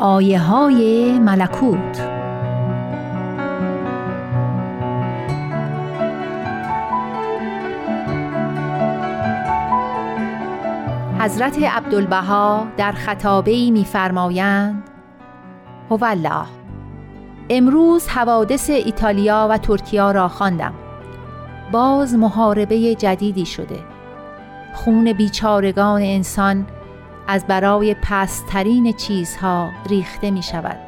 آیه های ملکوت. حضرت عبدالبها در خطابه میفرمایند هوالله امروز حوادث ایتالیا و ترکیا را خواندم. باز محاربه جدیدی شده. خون بیچارگان انسان از برای پسترین چیزها ریخته می شود.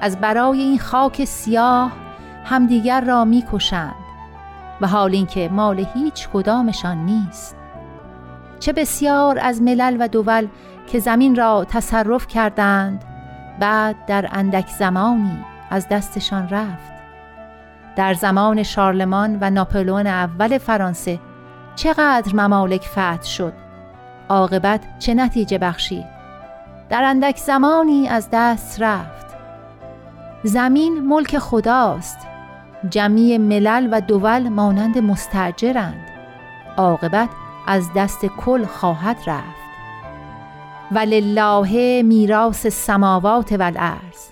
از برای این خاک سیاه همدیگر را می کشند و حال اینکه مال هیچ کدامشان نیست. چه بسیار از ملل و دول که زمین را تصرف کردند بعد در اندک زمانی از دستشان رفت. در زمان شارلمان و ناپلون اول فرانسه چقدر ممالک فتح شد. عاقبت چه نتیجه بخشید؟ در اندک زمانی از دست رفت. زمین ملک خداست. جمعی ملل و دول مانند مستجرند. عاقبت از دست کل خواهد رفت. ولله میراث السماوات والارض.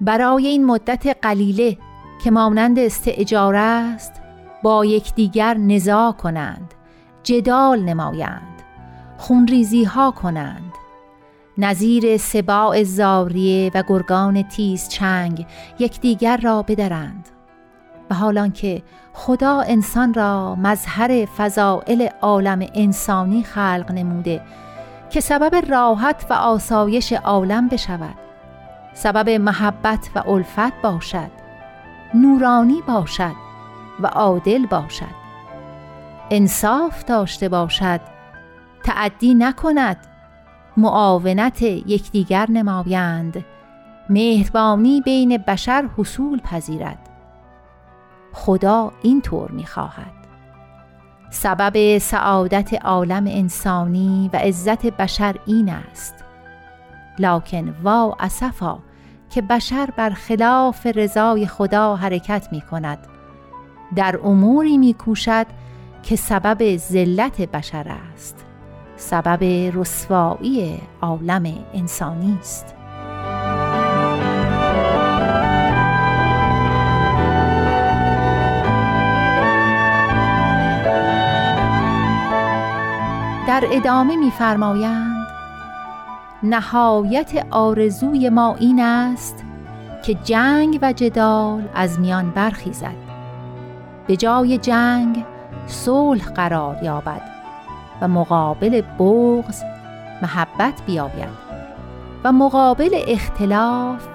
برای این مدت قلیله که مانند استعجاره است با یکدیگر نزاع کنند جدال نمایند خونریزی ها کنند. نظیر سباع زاریه و گرگان تیز چنگ یکدیگر را بدرند. و حالان که خدا انسان را مظهر فضائل عالم انسانی خلق نموده که سبب راحت و آسایش عالم بشود سبب محبت و الفت باشد نورانی باشد. و عادل باشد. انصاف داشته باشد. تعدی نکند. معاونت یکدیگر نمایند. مهربانی بین بشر حصول پذیرد. خدا اینطور می‌خواهد. سبب سعادت عالم انسانی و عزت بشر این است. لکن وا اسفا که بشر بر خلاف رضای خدا حرکت می کند در اموری می کوشد که سبب ذلت بشر است. سبب رسوایی عالم انسانی است. در ادامه میفرمایند نهایت آرزوی ما این است که جنگ و جدال از میان برخیزد. به جای جنگ صلح قرار یابد و مقابل بغض محبت بیاید و مقابل اختلاف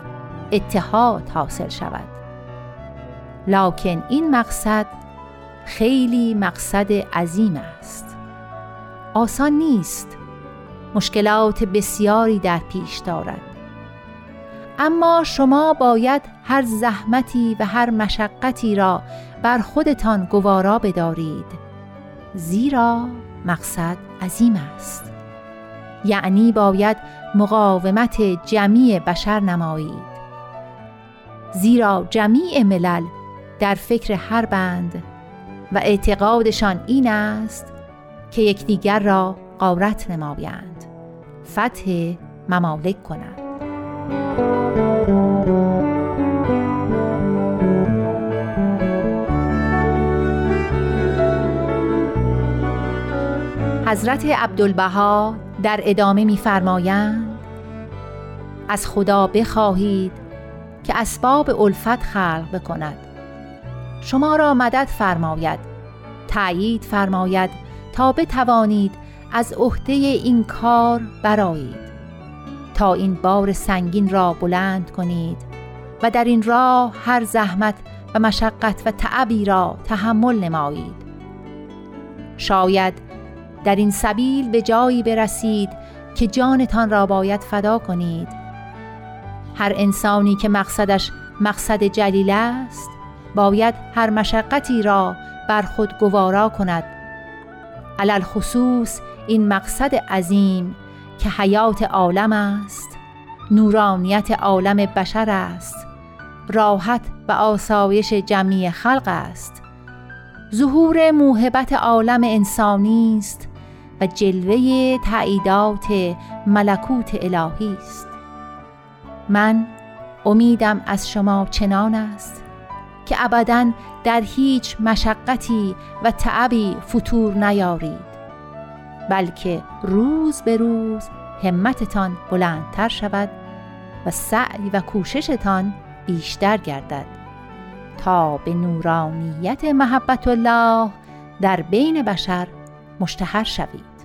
اتحاد حاصل شود. لکن این مقصد خیلی مقصد عظیم است. آسان نیست. مشکلات بسیاری در پیش دارد. اما شما باید هر زحمتی و هر مشقتی را بر خودتان گوارا بدارید. زیرا مقصد عظیم است. یعنی باید مقاومت جمعی بشر نمایید. زیرا جمیع ملل در فکر هر بند و اعتقادشان این است که یکدیگر را قارت نمایند. فتح ممالک کنند. حضرت عبدالبها در ادامه می‌فرمایند از خدا بخواهید که اسباب الفت خلق بکند. شما را مدد فرماید تأیید فرماید تا بتوانید از عهده این کار برایید تا این بار سنگین را بلند کنید و در این راه هر زحمت و مشقت و تعبی را تحمل نمایید. شاید در این سبیل به جایی برسید که جانتان را باید فدا کنید. هر انسانی که مقصدش مقصد جلیل است باید هر مشقتی را بر خود گوارا کند. علل خصوص این مقصد عظیم که حیات عالم است نورانیت عالم بشر است راحت و آسایش جمعی خلق است. ظهور موهبت عالم انسانی است و جلوه تعییدات ملکوت الهی است. من امیدم از شما چنان است که ابدا در هیچ مشقتی و تعبی فتور نیارید بلکه روز به روز همتتان بلندتر شود و سعی و کوششتان بیشتر گردد تا به نورانیت محبت الله در بین بشر مشتهر شوید